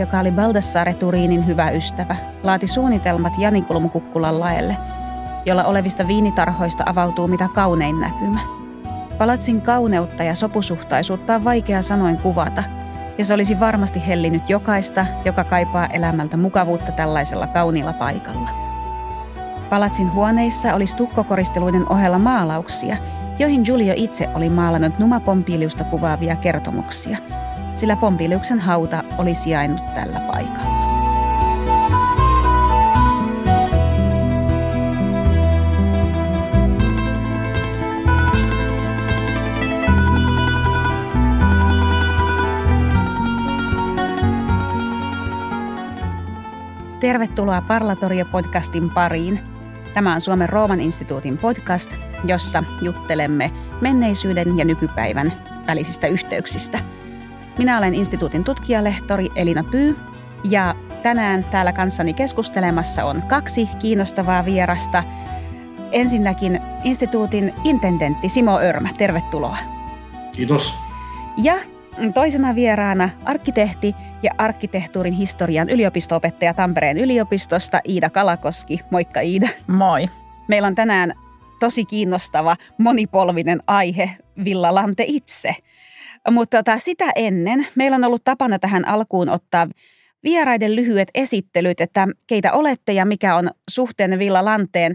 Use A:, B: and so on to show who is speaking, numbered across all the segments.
A: Joka oli Baldassare Turinin hyvä ystävä, laati suunnitelmat Janikulmukukkulan laelle, jolla olevista viinitarhoista avautuu mitä kaunein näkymä. Palatsin kauneutta ja sopusuhtaisuutta on vaikea sanoin kuvata, ja se olisi varmasti hellinyt jokaista, joka kaipaa elämältä mukavuutta tällaisella kauniilla paikalla. Palatsin huoneissa oli tukkokoristeluiden ohella maalauksia, joihin Giulio itse oli maalannut Numa Pompiliusta kuvaavia kertomuksia – sillä Pompiliuksen hauta oli sijainnut tällä paikalla. Tervetuloa Parlatorio-podcastin pariin. Tämä on Suomen Rooman instituutin podcast, jossa juttelemme menneisyyden ja nykypäivän välisistä yhteyksistä – minä olen instituutin tutkijalehtori Elina Pyy ja tänään täällä kanssani keskustelemassa on kaksi kiinnostavaa vierasta. Ensinnäkin instituutin intendentti Simo Örmä, tervetuloa.
B: Kiitos.
A: Ja toisena vieraana arkkitehti ja arkkitehtuurin historian yliopistoopettaja Tampereen yliopistosta Iida Kalakoski. Moikka Iida.
C: Moi.
A: Meillä on tänään tosi kiinnostava monipolvinen aihe, Villa Lante itse – mutta tota, sitä ennen meillä on ollut tapana tähän alkuun ottaa vieraiden lyhyet esittelyt, että keitä olette ja mikä on suhteen Villa Lanteen.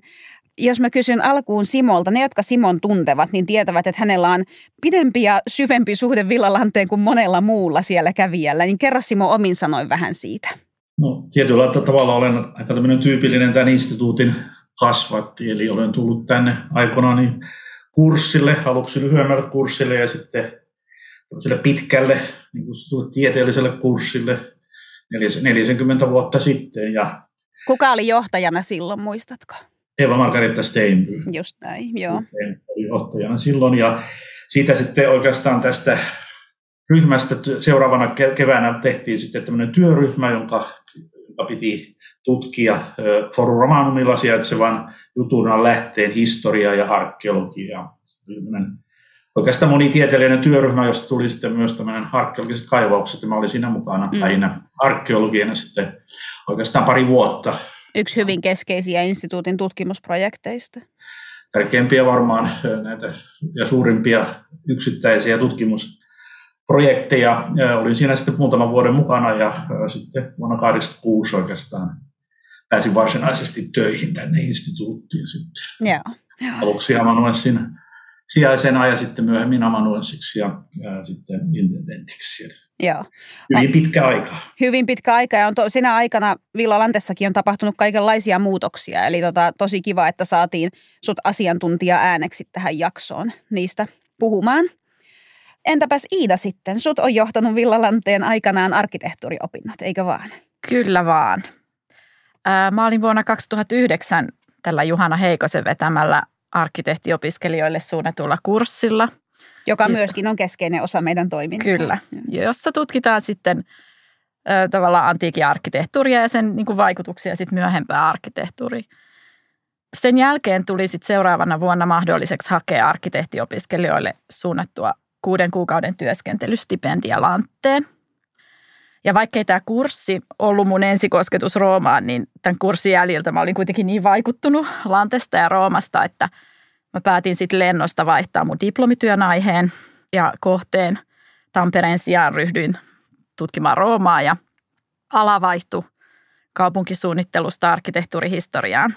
A: Jos mä kysyn alkuun Simolta, ne jotka Simon tuntevat, niin tietävät, että hänellä on pidempi ja syvempi suhde Villa Lanteen kuin monella muulla siellä kävijällä. Niin kerro Simo omin sanoin vähän siitä.
B: No tietyllä tavalla olen aika tämmöinen tyypillinen tämän instituutin kasvatti, eli olen tullut tänne aikoinaan kurssille, aluksi lyhyemmälle kurssille ja sitten pitkälle niin kuin tieteelliselle kurssille 40 vuotta sitten. Ja
A: Kuka oli johtajana silloin, muistatko?
B: Eva Margareta Steinby.
A: Just näin, joo.
B: Oli johtajana silloin ja siitä sitten oikeastaan tästä ryhmästä seuraavana keväänä tehtiin sitten tämmöinen työryhmä, jonka, joka piti tutkia Forum Romanumilla sijaitsevan Jutunan lähteen historiaa ja arkeologiaa oikeastaan monitieteellinen työryhmä, josta tuli sitten myös tämmöinen arkeologiset kaivaukset, ja mä olin siinä mukana mm. lähinnä arkeologiana sitten oikeastaan pari vuotta.
A: Yksi hyvin keskeisiä instituutin tutkimusprojekteista.
B: Tärkeimpiä varmaan näitä ja suurimpia yksittäisiä tutkimusprojekteja. Ja olin siinä sitten muutaman vuoden mukana ja sitten vuonna 1986 oikeastaan pääsin varsinaisesti töihin tänne instituuttiin sitten.
A: Joo.
B: Aluksi amanuenssin sijaisena ja sitten myöhemmin amanuensiksi ja, ja sitten intendentiksi.
A: Joo.
B: Hyvin pitkä aika.
A: Hyvin pitkä aika ja on to, sinä aikana Villa Lantessakin on tapahtunut kaikenlaisia muutoksia. Eli tota, tosi kiva, että saatiin sut asiantuntija ääneksi tähän jaksoon niistä puhumaan. Entäpäs Iida sitten? Sut on johtanut Villa Lanteen aikanaan arkkitehtuuriopinnot, eikö vaan?
C: Kyllä vaan. Mä olin vuonna 2009 tällä Juhana Heikosen vetämällä arkkitehtiopiskelijoille suunnatulla kurssilla.
A: Joka myöskin on keskeinen osa meidän toimintaa.
C: Kyllä, jossa tutkitaan sitten ö, tavallaan antiikin arkkitehtuuria ja sen niin kuin vaikutuksia sitten myöhempää arkkitehtuuria. Sen jälkeen tuli sitten seuraavana vuonna mahdolliseksi hakea arkkitehtiopiskelijoille suunnattua kuuden kuukauden työskentelystipendia Lantteen. Ja vaikkei tämä kurssi ollut mun ensikosketus Roomaan, niin tämän kurssin jäljiltä mä olin kuitenkin niin vaikuttunut Lantesta ja Roomasta, että mä päätin sitten lennosta vaihtaa mun diplomityön aiheen ja kohteen. Tampereen sijaan ryhdyin tutkimaan Roomaa ja ala vaihtui kaupunkisuunnittelusta arkkitehtuurihistoriaan.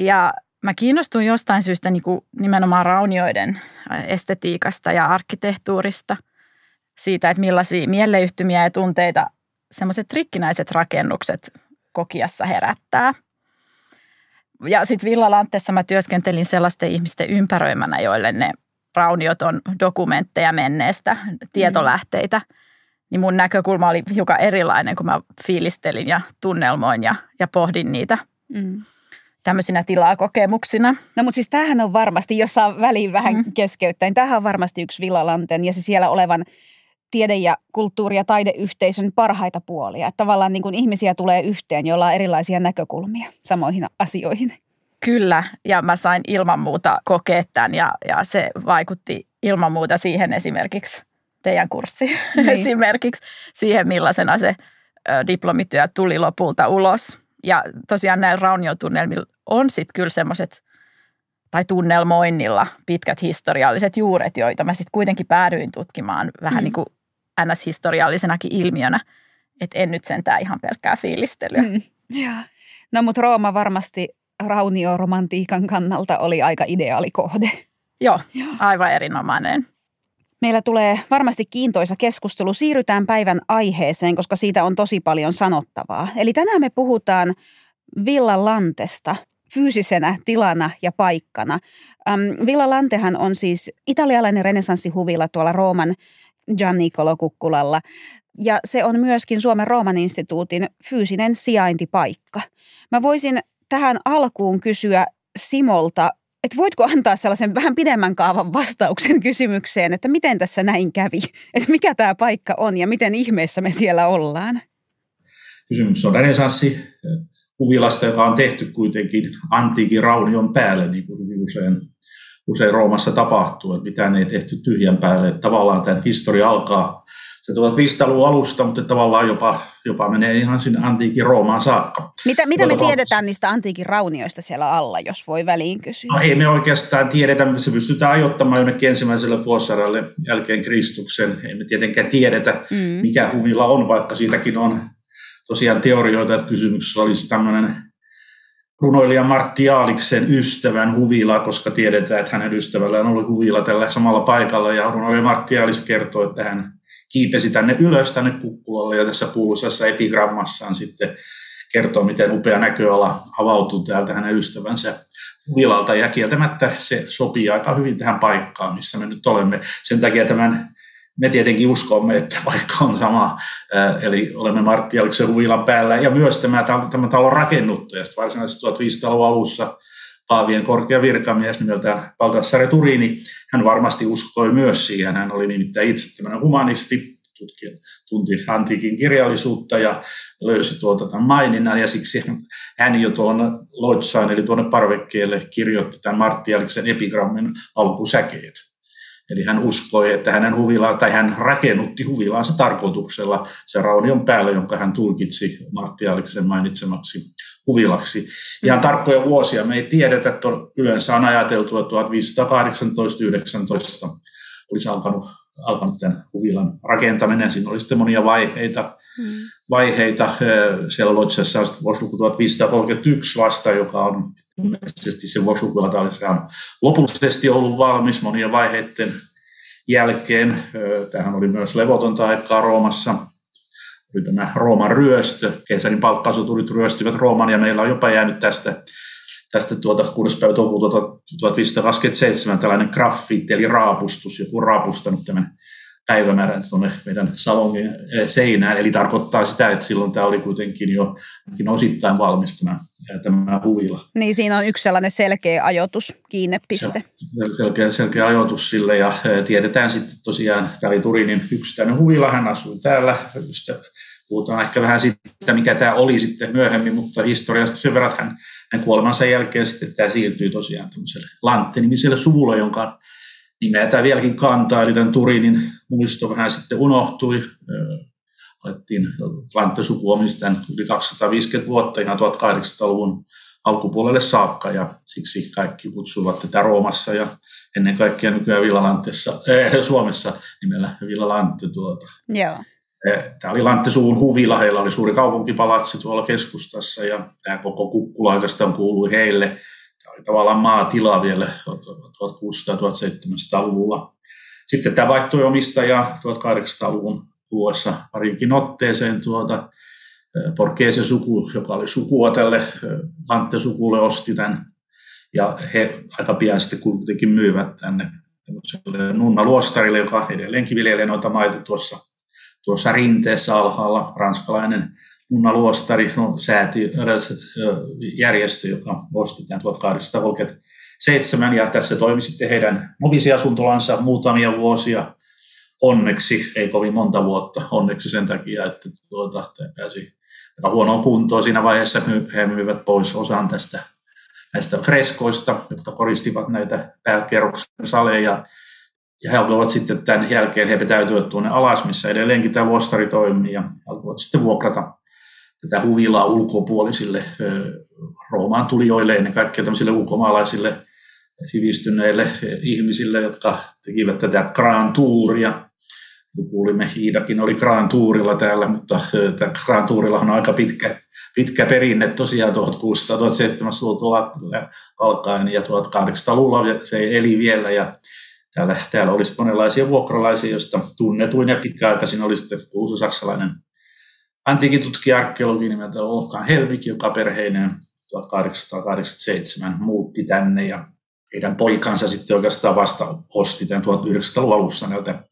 C: Ja mä kiinnostuin jostain syystä niin kuin nimenomaan raunioiden estetiikasta ja arkkitehtuurista – siitä, että millaisia mieleyhtymiä ja tunteita semmoiset rikkinäiset rakennukset kokiassa herättää. Ja sitten Villalantessa mä työskentelin sellaisten ihmisten ympäröimänä, joille ne rauniot on dokumentteja menneestä, tietolähteitä. Mm. Niin mun näkökulma oli hiukan erilainen, kun mä fiilistelin ja tunnelmoin ja, ja pohdin niitä mm. tämmöisinä tilakokemuksina.
A: No mutta siis tämähän on varmasti, jos saa väliin vähän mm. keskeyttäen, tämähän on varmasti yksi Villalanten ja se siellä olevan – tiede- ja kulttuuri- ja taideyhteisön parhaita puolia. Että tavallaan niin kuin ihmisiä tulee yhteen, joilla on erilaisia näkökulmia samoihin asioihin.
C: Kyllä, ja mä sain ilman muuta kokea tämän ja, ja se vaikutti ilman muuta siihen esimerkiksi teidän kurssi niin. esimerkiksi siihen, millaisena se diplomityö tuli lopulta ulos. Ja tosiaan näillä rauniotunnelmilla on sitten kyllä semmoiset, tai tunnelmoinnilla pitkät historialliset juuret, joita mä sitten kuitenkin päädyin tutkimaan vähän mm. niin kuin ns-historiallisenakin ilmiönä. Että en nyt sentään ihan pelkkää fiilistelyä. Mm.
A: No mutta Rooma varmasti raunioromantiikan kannalta oli aika ideaali kohde.
C: Joo, aivan erinomainen.
A: Meillä tulee varmasti kiintoisa keskustelu. Siirrytään päivän aiheeseen, koska siitä on tosi paljon sanottavaa. Eli tänään me puhutaan Villa Lantesta fyysisenä tilana ja paikkana. Villa Lantehan on siis italialainen renessanssihuvila tuolla Rooman Giannicolo Kukkulalla. Ja se on myöskin Suomen Rooman instituutin fyysinen sijaintipaikka. Mä voisin tähän alkuun kysyä Simolta, että voitko antaa sellaisen vähän pidemmän kaavan vastauksen kysymykseen, että miten tässä näin kävi? Että mikä tämä paikka on ja miten ihmeessä me siellä ollaan?
B: Kysymys on renesanssi kuvilasta, joka on tehty kuitenkin antiikin raunion päälle, niin kuin usein, usein Roomassa tapahtuu, että mitään ei tehty tyhjän päälle. Että tavallaan tämän historia alkaa se 1500-luvun alusta, mutta tavallaan jopa, jopa menee ihan sinne antiikin Roomaan saakka.
A: Mitä, mitä me tiedetään niistä antiikin raunioista siellä alla, jos voi väliin kysyä?
B: No, ei me oikeastaan tiedetä, se pystytään ajoittamaan jonnekin ensimmäiselle vuosisadalle jälkeen Kristuksen. Ei me tietenkään tiedetä, mm. mikä huvila on, vaikka siitäkin on tosiaan teorioita, että kysymyksessä olisi tämmöinen runoilija Martti Jaaliksen ystävän huvila, koska tiedetään, että hänen ystävällään oli huvila tällä samalla paikalla. Ja runoilija Martti Jaalis kertoo, että hän kiipesi tänne ylös tänne kukkulalle ja tässä kuuluisessa epigrammassaan sitten kertoo, miten upea näköala avautuu täältä hänen ystävänsä vilalta ja kieltämättä se sopii aika hyvin tähän paikkaan, missä me nyt olemme. Sen takia tämän me tietenkin uskomme, että paikka on sama, eli olemme Martti Aliksen huvilan päällä, ja myös tämä, tämä talo rakennuttu, ja varsinaisesti 1500-luvun alussa Paavien korkea virkamies nimeltään Baldassare Turini, hän varmasti uskoi myös siihen. Hän oli nimittäin itse tämmöinen humanisti, tutkija, tunti antiikin kirjallisuutta ja löysi tuolta tämän maininnan ja siksi hän jo tuon Loitsaan eli tuonne parvekkeelle kirjoitti tämän Martti Aliksen epigrammin alkusäkeet. Eli hän uskoi, että hänen huvilaan, tai hän rakennutti huvilaansa tarkoituksella se raunion päällä, jonka hän tulkitsi Martti Aliksen mainitsemaksi huvilaksi. Ihan mm. tarkkoja vuosia me ei tiedetä, että yleensä on ajateltu, että 1518-19 olisi alkanut, alkanut tämän huvilan rakentaminen. Siinä oli sitten monia vaiheita. Mm. vaiheita. Siellä Loitsessa on vuosiluku 1531 vasta, joka on ilmeisesti se vuosiluku, joka olisi lopullisesti ollut valmis monien vaiheiden jälkeen. Tähän oli myös levotonta aikaa Roomassa – oli tämä Rooman ryöstö. Keisarin palkkaasuturit ryöstivät Rooman ja meillä on jopa jäänyt tästä, tästä tuota 6. päivä toukokuuta 1527 tällainen graffiitti eli raapustus, joku raapustanut tämän päivämäärän tuonne meidän salongin eh, seinään. Eli tarkoittaa sitä, että silloin tämä oli kuitenkin jo osittain valmis tämä, eh, tämä huvila.
A: Niin siinä on yksi sellainen selkeä ajoitus, kiinnepiste.
B: Selkeä, selkeä ajoitus sille ja eh, tiedetään sitten tosiaan, tämä oli Turinin yksittäinen huvila, hän asui täällä, puhutaan ehkä vähän siitä, mikä tämä oli sitten myöhemmin, mutta historiasta sen verran, hän, hän kuolemansa jälkeen sitten tämä siirtyi tosiaan tämmöiselle Lantte-nimiselle suvulle, jonka nimeä tämä vieläkin kantaa, eli tämän Turinin muisto vähän sitten unohtui. Alettiin Lantte-suku omistajan yli 250 vuotta ihan 1800-luvun alkupuolelle saakka, ja siksi kaikki kutsuvat tätä Roomassa ja ennen kaikkea nykyään Villalantessa, äh, Suomessa nimellä Villalantte. Tuota.
A: Joo.
B: Tämä oli Lanttesuun huvila, heillä oli suuri kaupunkipalatsi tuolla keskustassa ja tämä koko kukkula oikeastaan kuului heille. Tämä oli tavallaan maatila vielä 1600-1700-luvulla. Sitten tämä vaihtui omistaja 1800-luvun luossa parinkin otteeseen tuota, Porkeisen suku, joka oli sukua tälle Lantte-sukulle, osti tämän. Ja he aika pian sitten kuitenkin myyvät tänne Nunna Luostarille, joka edelleenkin viljelee noita maita tuossa tuossa rinteessä alhaalla ranskalainen Munna Luostari no, sääti, järjestö, joka osti tämän 1837 ja tässä toimi sitten heidän novisiasuntolansa muutamia vuosia onneksi, ei kovin monta vuotta, onneksi sen takia, että tuota, pääsi huonoon kuntoon. Siinä vaiheessa he myivät pois osan tästä näistä freskoista, jotka koristivat näitä pääkerroksen saleja ja he alkoivat sitten tämän jälkeen, he vetäytyivät tuonne alas, missä edelleenkin tämä vuostari toimii, ja alkoivat sitten vuokrata tätä huvilaa ulkopuolisille Roomaan tulijoille, ennen kaikkea tämmöisille ulkomaalaisille sivistyneille ihmisille, jotka tekivät tätä Grand Touria. Kuulimme, Iidakin oli Grand Tourilla täällä, mutta tämä Grand Tourilla on aika pitkä, pitkä perinne tosiaan 1600-1700-luvulta alkaen ja 1800-luvulla se eli vielä ja täällä, täällä olisi monenlaisia vuokralaisia, joista tunnetuin ja pitkäaikaisin oli sitten saksalainen antiikin tutkija arkeologi nimeltä Olkan Helvik, joka perheineen 1887 muutti tänne ja heidän poikansa sitten oikeastaan vasta osti tämän 1900-luvun alussa näiltä,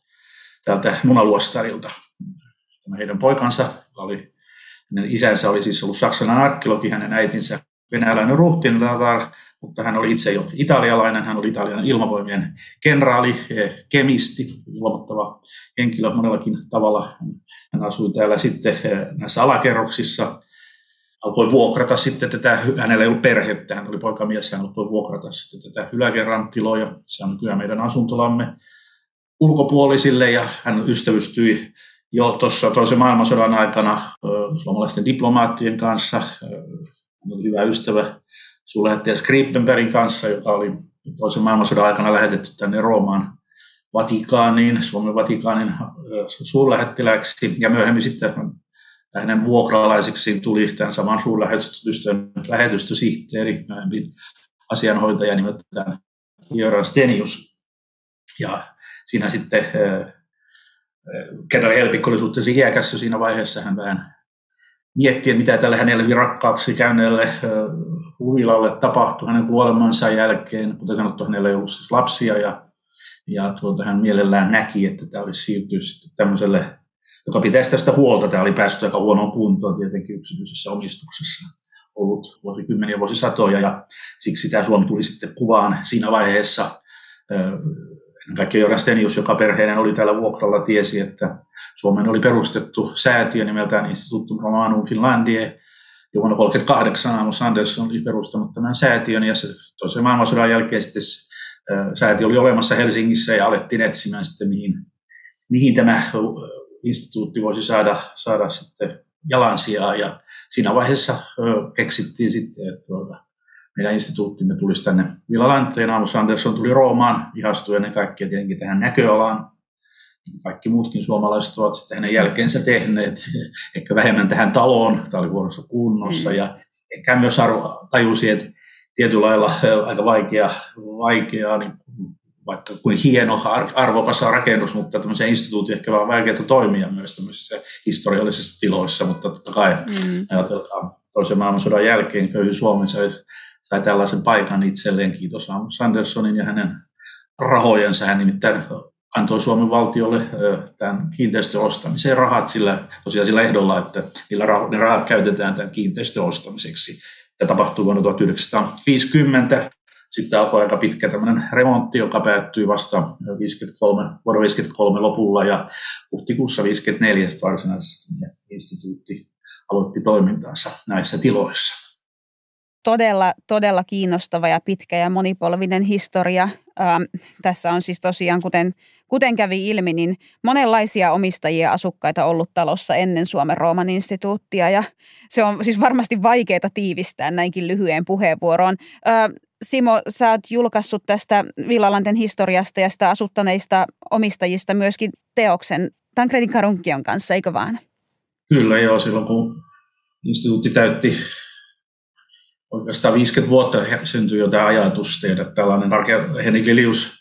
B: täältä munaluostarilta. Tämä heidän poikansa oli, hänen isänsä oli siis ollut saksalainen arkeologi, hänen äitinsä venäläinen ruhtinlatar, mutta hän oli itse jo italialainen, hän oli Italian ilmavoimien kenraali, eh, kemisti, ilmoittava henkilö monellakin tavalla. Hän asui täällä sitten eh, näissä alakerroksissa, alkoi vuokrata sitten tätä, hänellä ei ollut perhettä, hän oli poikamies, hän alkoi vuokrata sitten tätä yläkerran tiloja, se on kyllä meidän asuntolamme ulkopuolisille ja hän ystävystyi jo tuossa toisen maailmansodan aikana suomalaisten diplomaattien kanssa, hän oli hyvä ystävä suurlähettiläs Grippenbergin kanssa, joka oli toisen maailmansodan aikana lähetetty tänne Roomaan Vatikaaniin, Suomen Vatikaanin suurlähettiläksi, ja myöhemmin sitten hänen vuokralaisiksi tuli tämän saman suurlähetystön lähetystösihteeri, myöhemmin asianhoitaja nimeltään Jöran Stenius. Ja siinä sitten kenraali Helpikko oli suhteellisen iäkäs siinä vaiheessa, hän vähän mietti, mitä tälle hänelle hyvin rakkaaksi käyneelle Huvilalle tapahtui hänen kuolemansa jälkeen. Kuten sanottu, hänellä ei ollut siis lapsia ja, ja tuota, hän mielellään näki, että tämä olisi siirtynyt sitten tämmöiselle, joka pitäisi tästä huolta. Tämä oli päästy aika huonoon kuntoon tietenkin yksityisessä omistuksessa ollut vuosikymmeniä, vuosisatoja ja siksi tämä Suomi tuli sitten kuvaan siinä vaiheessa. Ennen kaikkea Joran Stenius, joka perheenä oli täällä vuokralla, tiesi, että Suomeen oli perustettu säätiö nimeltään Instituttum Romanum Finlandie, ja vuonna 1938 Amos Anderson oli perustanut tämän säätiön ja se toisen maailmansodan jälkeen sitten säätiö oli olemassa Helsingissä ja alettiin etsimään sitten mihin, mihin tämä instituutti voisi saada, saada sitten jalansijaa ja siinä vaiheessa keksittiin sitten, että tuota, meidän instituuttimme tulisi tänne Villalanteen. Amos Anderson tuli Roomaan, ihastui ennen kaikkea tietenkin tähän näköalaan kaikki muutkin suomalaiset ovat sitten hänen jälkeensä tehneet, ehkä vähemmän tähän taloon, tämä oli huonossa kunnossa, mm. ja ehkä myös arvo, tajusi, että tietyllä lailla aika vaikea, vaikea niin vaikka kuin hieno, arvokas rakennus, mutta tämmöisen instituutin ehkä vähän vaikeaa toimia myös tämmöisissä historiallisissa tiloissa, mutta totta kai mm. ajatellaan toisen maailmansodan jälkeen köyhy Suomi sai, sai tällaisen paikan itselleen, kiitos Sandersonin ja hänen rahojensa. Hän nimittäin antoi Suomen valtiolle tämän kiinteistön ostamiseen rahat sillä, tosiaan sillä ehdolla, että niillä rahat, ne rahat käytetään tämän kiinteistön ostamiseksi. Ja tapahtui vuonna 1950. Sitten alkoi aika pitkä tämmöinen remontti, joka päättyi vasta 53, vuoden 53 lopulla ja huhtikuussa 54 varsinaisesti instituutti aloitti toimintansa näissä tiloissa
A: todella, todella kiinnostava ja pitkä ja monipolvinen historia. Ähm, tässä on siis tosiaan, kuten, kuten kävi ilmi, niin monenlaisia omistajia ja asukkaita ollut talossa ennen Suomen Rooman instituuttia. Ja se on siis varmasti vaikeaa tiivistää näinkin lyhyen puheenvuoroon. Äh, Simo, sä oot julkaissut tästä Villalanten historiasta ja sitä asuttaneista omistajista myöskin teoksen Tankredin Karunkion kanssa, eikö vaan?
B: Kyllä joo, silloin kun instituutti täytti oikeastaan 50 vuotta syntyi jo tämä ajatus tehdä tällainen Henrik Lilius,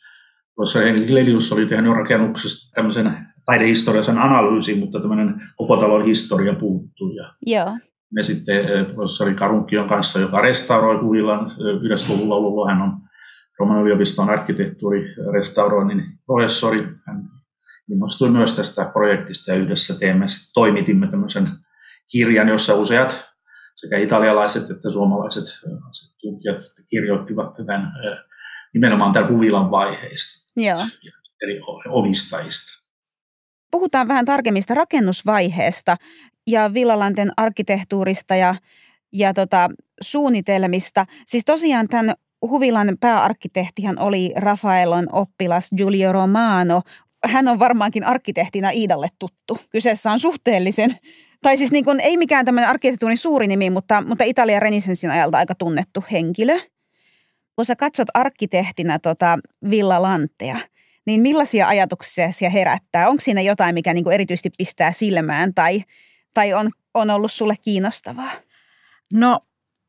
B: tuossa Henrik Lilius oli tehnyt rakennuksesta tämmöisen taidehistoriallisen analyysin, mutta tämmöinen koko talon historia puuttui. Ja
A: Joo.
B: Me sitten professori Karunkion kanssa, joka restauroi Kuvilan 90-luvulla ollut, hän on Roman yliopiston arkkitehtuurirestauroinnin professori. Hän innostui myös tästä projektista ja yhdessä teemme, toimitimme tämmöisen kirjan, jossa useat sekä italialaiset että suomalaiset tutkijat kirjoittivat tämän, nimenomaan tämän huvilan vaiheista
A: Joo.
B: eri omistajista.
A: Puhutaan vähän tarkemmin rakennusvaiheesta ja Villalanten arkkitehtuurista ja, ja tota, suunnitelmista. Siis tosiaan tämän Huvilan pääarkkitehtihan oli Rafaelon oppilas Giulio Romano. Hän on varmaankin arkkitehtina Iidalle tuttu. Kyseessä on suhteellisen, tai siis niin kuin, ei mikään tämmöinen arkkitehtuurin suuri nimi, mutta, mutta Italian renisenssin ajalta aika tunnettu henkilö. Kun sä katsot arkkitehtinä tota Villa Lantea, niin millaisia ajatuksia se herättää? Onko siinä jotain, mikä niin kuin erityisesti pistää silmään tai, tai on, on ollut sulle kiinnostavaa?
C: No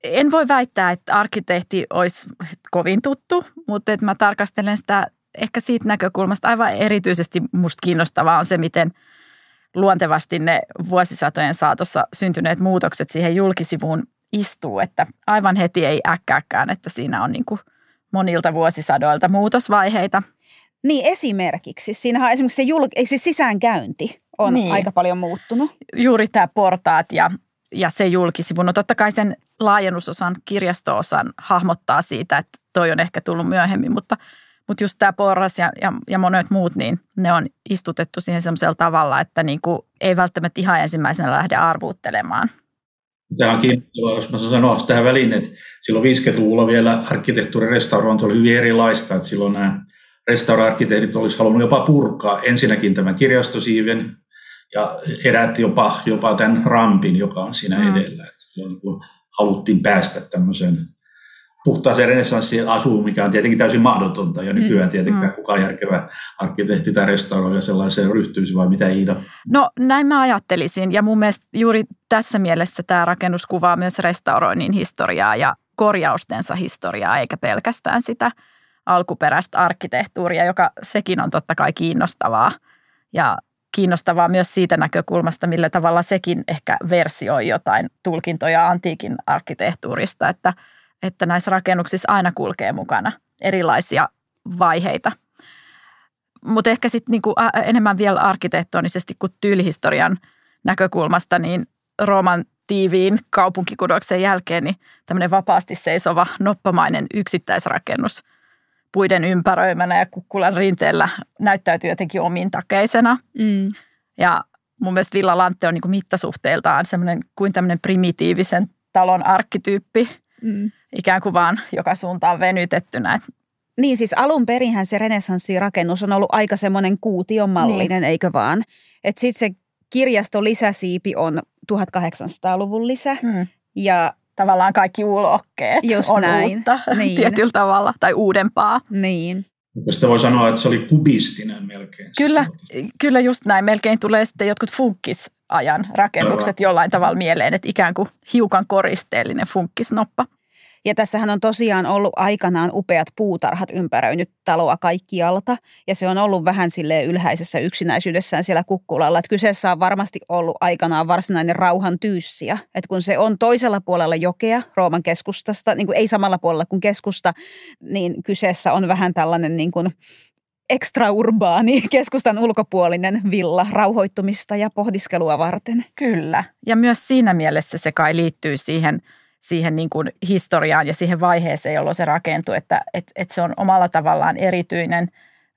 C: en voi väittää, että arkkitehti olisi kovin tuttu, mutta että mä tarkastelen sitä ehkä siitä näkökulmasta aivan erityisesti musta kiinnostavaa on se, miten luontevasti ne vuosisatojen saatossa syntyneet muutokset siihen julkisivuun istuu, että aivan heti ei äkkääkään, että siinä on niin kuin monilta vuosisadoilta muutosvaiheita.
A: Niin esimerkiksi. Siinähän on esimerkiksi se, julk- siis sisäänkäynti on niin. aika paljon muuttunut.
C: Juuri tämä portaat ja ja se julkisivu. No totta kai sen laajennusosan, kirjastoosan hahmottaa siitä, että toi on ehkä tullut myöhemmin, mutta, mutta just tämä porras ja, ja, ja monet muut, niin ne on istutettu siihen sellaisella tavalla, että niin kuin ei välttämättä ihan ensimmäisenä lähde arvuuttelemaan.
B: Tämä on kiinnostavaa, jos mä sanoa tähän väliin, että silloin 50-luvulla vielä arkkitehtuurin restaurointi oli hyvin erilaista, että silloin nämä restauraarkkitehdit olisi halunnut jopa purkaa ensinnäkin tämän kirjastosiiven, ja eräät jopa, jopa tämän rampin, joka on siinä mm. edellä. Niin kuin haluttiin päästä tämmöiseen puhtaaseen renessanssiin asuun, mikä on tietenkin täysin mahdotonta, ja nykyään mm. tietenkään mm. kukaan järkevä arkkitehti tai restauroija sellaiseen ryhtyisi, vai mitä Iida?
C: No näin mä ajattelisin, ja mun mielestä juuri tässä mielessä tämä rakennus kuvaa myös restauroinnin historiaa ja korjaustensa historiaa, eikä pelkästään sitä alkuperäistä arkkitehtuuria, joka sekin on totta kai kiinnostavaa. Ja kiinnostavaa myös siitä näkökulmasta, millä tavalla sekin ehkä versioi jotain tulkintoja antiikin arkkitehtuurista, että, että näissä rakennuksissa aina kulkee mukana erilaisia vaiheita. Mutta ehkä sitten niinku enemmän vielä arkkitehtonisesti kuin tyylihistorian näkökulmasta, niin Rooman tiiviin kaupunkikudoksen jälkeen niin tämmöinen vapaasti seisova noppamainen yksittäisrakennus – puiden ympäröimänä ja kukkulan rinteellä näyttäytyy jotenkin omintakeisena. Mm. Ja mun mielestä Villa Lantte on niin kuin mittasuhteiltaan semmoinen kuin tämmöinen primitiivisen talon arkkityyppi, mm. ikään kuin vaan joka suuntaan venytettynä.
A: Niin siis alun perinhän se renessanssirakennus on ollut aika semmoinen kuutionmallinen, niin. eikö vaan? Että sitten se kirjasto lisäsiipi on 1800-luvun lisä mm. ja
C: tavallaan kaikki ulokkeet Just on näin. uutta niin. tietyllä tavalla tai uudempaa.
A: Niin.
B: Sitä voi sanoa, että se oli kubistinen melkein.
C: Kyllä, kyllä just näin. Melkein tulee sitten jotkut funkisajan rakennukset jollain tavalla mieleen, että ikään kuin hiukan koristeellinen funkkisnoppa.
A: Ja tässähän on tosiaan ollut aikanaan upeat puutarhat ympäröinyt taloa kaikkialta. Ja se on ollut vähän sille ylhäisessä yksinäisyydessään siellä kukkulalla. Että kyseessä on varmasti ollut aikanaan varsinainen rauhan tyyssiä. Että kun se on toisella puolella jokea Rooman keskustasta, niin kuin ei samalla puolella kuin keskusta, niin kyseessä on vähän tällainen niin kuin ekstraurbaani keskustan ulkopuolinen villa rauhoittumista ja pohdiskelua varten.
C: Kyllä. Ja myös siinä mielessä se kai liittyy siihen – siihen niin kuin historiaan ja siihen vaiheeseen, jolloin se rakentuu, että, että, että se on omalla tavallaan erityinen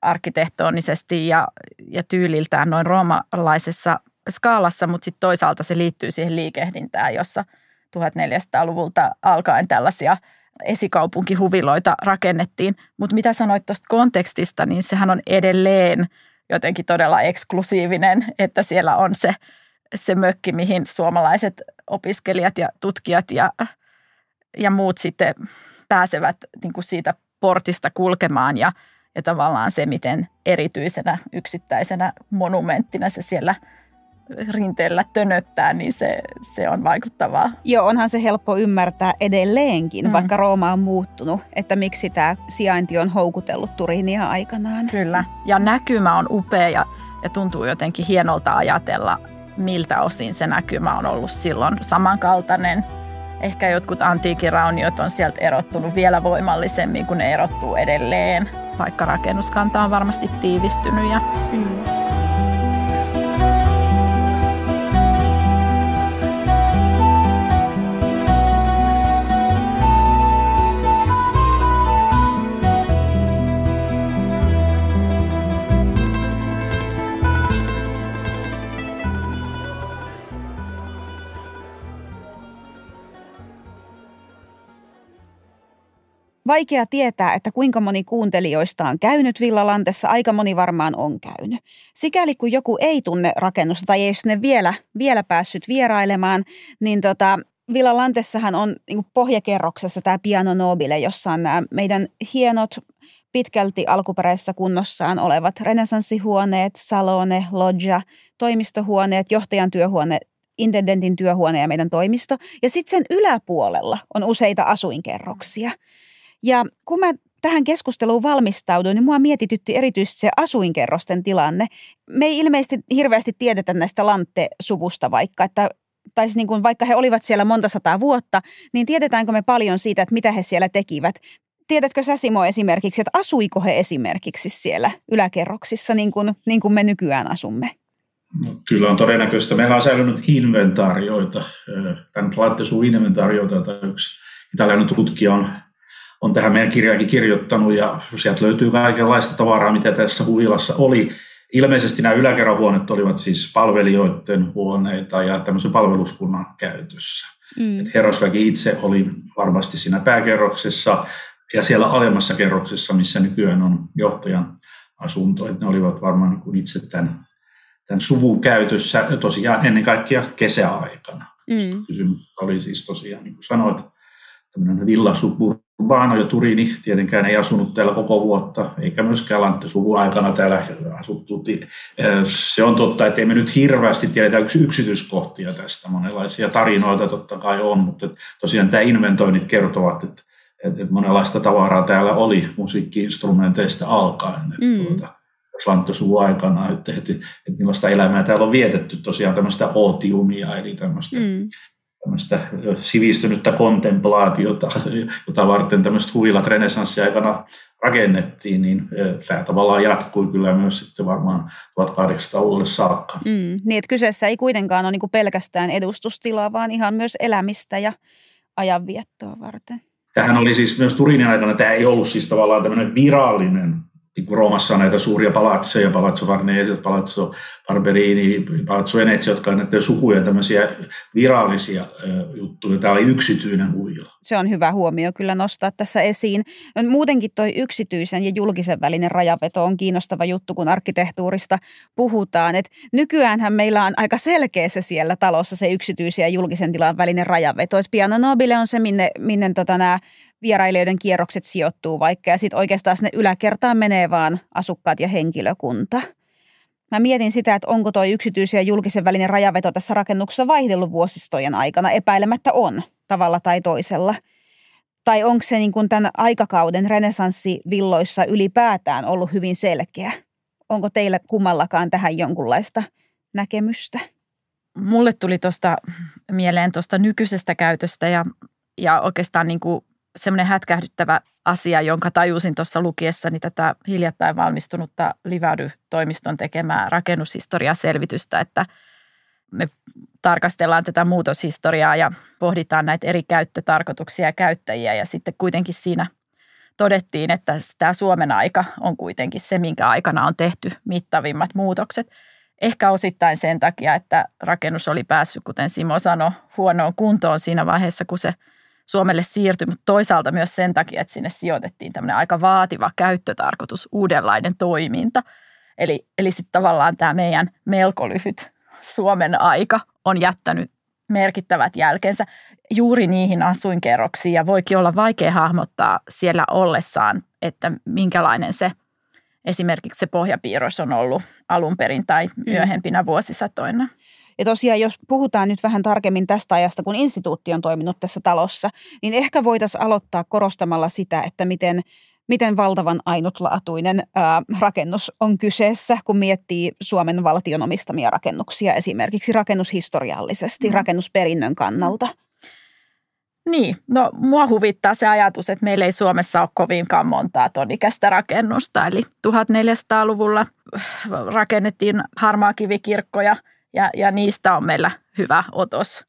C: arkkitehtonisesti ja, ja tyyliltään noin roomalaisessa skaalassa, mutta sitten toisaalta se liittyy siihen liikehdintään, jossa 1400-luvulta alkaen tällaisia esikaupunkihuviloita rakennettiin. Mutta mitä sanoit tuosta kontekstista, niin sehän on edelleen jotenkin todella eksklusiivinen, että siellä on se se mökki, mihin suomalaiset opiskelijat ja tutkijat ja, ja muut sitten pääsevät niin kuin siitä portista kulkemaan ja, ja tavallaan se, miten erityisenä yksittäisenä monumenttina se siellä rinteellä tönöttää, niin se, se on vaikuttavaa.
A: Joo, onhan se helppo ymmärtää edelleenkin, mm. vaikka Rooma on muuttunut, että miksi tämä sijainti on houkutellut Turinia aikanaan.
C: Kyllä, ja näkymä on upea ja, ja tuntuu jotenkin hienolta ajatella miltä osin se näkymä on ollut silloin samankaltainen. Ehkä jotkut antiikirauniot on sieltä erottunut vielä voimallisemmin kuin ne erottuu edelleen, vaikka rakennuskanta on varmasti tiivistynyt. Ja, mm.
A: Vaikea tietää, että kuinka moni kuuntelijoista on käynyt Villalantessa. Aika moni varmaan on käynyt. Sikäli kun joku ei tunne rakennusta tai ei sinne vielä, vielä päässyt vierailemaan, niin tota, Villalantessahan on niin pohjakerroksessa tämä Piano Nobile, jossa on nämä meidän hienot pitkälti alkuperäisessä kunnossaan olevat renesanssihuoneet, salone, loggia, toimistohuoneet, johtajan työhuone, intendentin työhuone ja meidän toimisto. Ja sitten sen yläpuolella on useita asuinkerroksia. Ja kun mä tähän keskusteluun valmistauduin, niin mua mietitytti erityisesti se asuinkerrosten tilanne. Me ei ilmeisesti hirveästi tiedetä näistä Lantte-suvusta vaikka, että tai siis niin kuin vaikka he olivat siellä monta sataa vuotta, niin tiedetäänkö me paljon siitä, että mitä he siellä tekivät? Tiedätkö sä Simo esimerkiksi, että asuiko he esimerkiksi siellä yläkerroksissa niin kuin, niin kuin me nykyään asumme?
B: No, kyllä on todennäköistä. Meillä on säilynyt inventaarioita, tämän Lattesuun inventaarioita, jota yksi italialainen tutkija on, on tähän meidän kirjaakin kirjoittanut, ja sieltä löytyy kaikenlaista tavaraa, mitä tässä huvilassa oli. Ilmeisesti nämä yläkerran olivat siis palvelijoiden huoneita ja tämmöisen palveluskunnan käytössä. Mm. herrasväki itse oli varmasti siinä pääkerroksessa ja siellä alemmassa kerroksessa, missä nykyään on johtajan asunto. Että ne olivat varmaan niin kuin itse tämän, tämän suvun käytössä tosiaan ennen kaikkea kesäaikana. Mm. Kysymys oli siis tosiaan, niin kuin sanoit, tämmöinen villa Urbano ja Turini tietenkään ei asunut täällä koko vuotta, eikä myöskään Lanttesuvun aikana täällä asuttu. Se on totta, että emme nyt hirveästi tiedetä yksityiskohtia tästä. Monenlaisia tarinoita totta kai on, mutta tosiaan tämä inventoinnit kertovat, että, että monenlaista tavaraa täällä oli musiikkiinstrumenteista alkaen. Mm. Tuota, Lanttesuvun aikana, että, että, että millaista elämää täällä on vietetty tosiaan tämmöistä ootiumia, eli tämmöistä mm tämmöistä sivistynyttä kontemplaatiota, jota varten tämmöiset huvilat renessanssiaikana rakennettiin, niin tämä tavallaan jatkui kyllä myös sitten varmaan 1800-luvulle saakka.
A: Mm, niin, että kyseessä ei kuitenkaan ole niin pelkästään edustustilaa, vaan ihan myös elämistä ja ajanviettoa varten.
B: Tähän oli siis myös Turinin aikana, tämä ei ollut siis tavallaan tämmöinen virallinen niin kuin Roomassa on näitä suuria palatseja, Palazzo Farnese, Palazzo Barberini, Palazzo Venezia, jotka on näitä sukuja tämmöisiä virallisia juttuja. Tämä oli yksityinen huijala.
A: Se on hyvä huomio kyllä nostaa tässä esiin. Muutenkin tuo yksityisen ja julkisen välinen rajaveto on kiinnostava juttu, kun arkkitehtuurista puhutaan. Et nykyäänhän meillä on aika selkeä se siellä talossa se yksityisen ja julkisen tilan välinen rajaveto. Et Piano Nobile on se, minne, minne tota nämä vierailijoiden kierrokset sijoittuu vaikka ja sitten oikeastaan sinne yläkertaan menee vaan asukkaat ja henkilökunta. Mä mietin sitä, että onko tuo yksityisen ja julkisen välinen rajaveto tässä rakennuksessa vaihdellut vuosistojen aikana. Epäilemättä on, tavalla tai toisella. Tai onko se niin kuin tämän aikakauden renesanssivilloissa ylipäätään ollut hyvin selkeä? Onko teillä kummallakaan tähän jonkunlaista näkemystä?
C: Mulle tuli tuosta mieleen tuosta nykyisestä käytöstä ja, ja oikeastaan niin kuin semmoinen hätkähdyttävä asia, jonka tajusin tuossa lukiessani tätä hiljattain valmistunutta Livady-toimiston tekemää rakennushistoriaselvitystä, että me tarkastellaan tätä muutoshistoriaa ja pohditaan näitä eri käyttötarkoituksia ja käyttäjiä ja sitten kuitenkin siinä todettiin, että tämä Suomen aika on kuitenkin se, minkä aikana on tehty mittavimmat muutokset. Ehkä osittain sen takia, että rakennus oli päässyt, kuten Simo sanoi, huonoon kuntoon siinä vaiheessa, kun se – Suomelle siirtyi, mutta toisaalta myös sen takia, että sinne sijoitettiin tämmöinen aika vaativa käyttötarkoitus, uudenlainen toiminta. Eli, eli sitten tavallaan tämä meidän melko lyhyt Suomen aika on jättänyt merkittävät jälkensä juuri niihin asuinkerroksiin ja voikin olla vaikea hahmottaa siellä ollessaan, että minkälainen se esimerkiksi se pohjapiirros on ollut alun perin tai mm. myöhempinä vuosisatoina.
A: Ja tosiaan, jos puhutaan nyt vähän tarkemmin tästä ajasta, kun instituutti on toiminut tässä talossa, niin ehkä voitaisiin aloittaa korostamalla sitä, että miten, miten valtavan ainutlaatuinen ää, rakennus on kyseessä, kun miettii Suomen valtion omistamia rakennuksia esimerkiksi rakennushistoriallisesti, mm. rakennusperinnön kannalta.
C: Niin, no mua huvittaa se ajatus, että meillä ei Suomessa ole kovinkaan montaa tonikästä rakennusta. Eli 1400-luvulla rakennettiin harmaakivikirkkoja – ja, ja niistä on meillä hyvä otos.